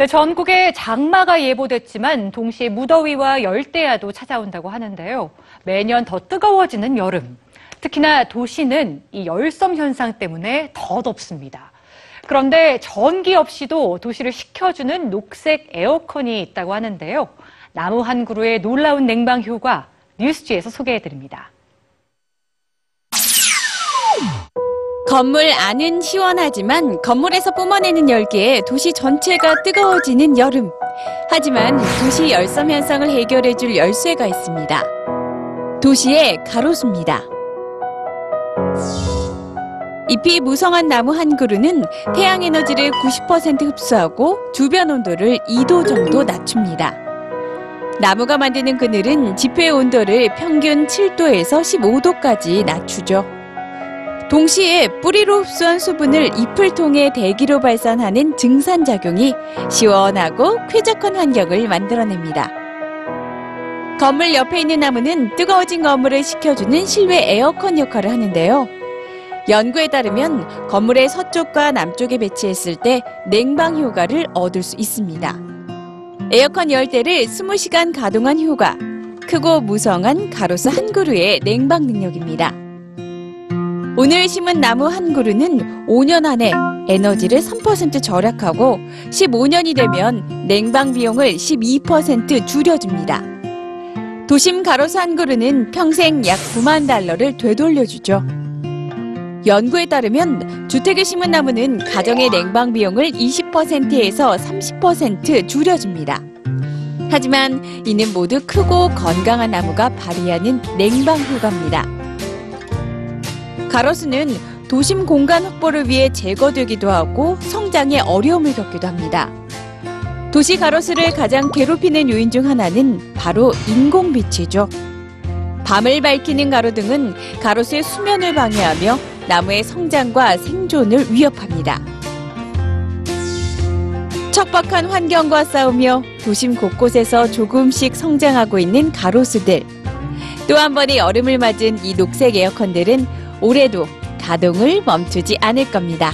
네, 전국에 장마가 예보됐지만 동시에 무더위와 열대야도 찾아온다고 하는데요. 매년 더 뜨거워지는 여름. 특히나 도시는 이 열섬 현상 때문에 더 덥습니다. 그런데 전기 없이도 도시를 식혀주는 녹색 에어컨이 있다고 하는데요. 나무 한 그루의 놀라운 냉방 효과 뉴스지에서 소개해드립니다. 건물 안은 시원하지만 건물에서 뿜어내는 열기에 도시 전체가 뜨거워지는 여름. 하지만 도시 열섬 현상을 해결해줄 열쇠가 있습니다. 도시의 가로수입니다. 잎이 무성한 나무 한 그루는 태양 에너지를 90% 흡수하고 주변 온도를 2도 정도 낮춥니다. 나무가 만드는 그늘은 지표의 온도를 평균 7도에서 15도까지 낮추죠. 동시에 뿌리로 흡수한 수분을 잎을 통해 대기로 발산하는 증산작용이 시원하고 쾌적한 환경을 만들어냅니다. 건물 옆에 있는 나무는 뜨거워진 건물을 식혀주는 실외 에어컨 역할을 하는데요. 연구에 따르면 건물의 서쪽과 남쪽에 배치했을 때 냉방 효과를 얻을 수 있습니다. 에어컨 열대를 20시간 가동한 효과, 크고 무성한 가로수 한 그루의 냉방 능력입니다. 오늘 심은 나무 한 그루는 5년 안에 에너지를 3% 절약하고 15년이 되면 냉방 비용을 12% 줄여줍니다. 도심 가로수 한 그루는 평생 약 9만 달러를 되돌려주죠. 연구에 따르면 주택에 심은 나무는 가정의 냉방 비용을 20%에서 30% 줄여줍니다. 하지만 이는 모두 크고 건강한 나무가 발휘하는 냉방 효과입니다. 가로수는 도심 공간 확보를 위해 제거되기도 하고 성장에 어려움을 겪기도 합니다. 도시 가로수를 가장 괴롭히는 요인 중 하나는 바로 인공빛이죠. 밤을 밝히는 가로등은 가로수의 수면을 방해하며 나무의 성장과 생존을 위협합니다. 척박한 환경과 싸우며 도심 곳곳에서 조금씩 성장하고 있는 가로수들. 또 한 번의 여름을 맞은 이 녹색 에어컨들은 올해도 가동을 멈추지 않을 겁니다.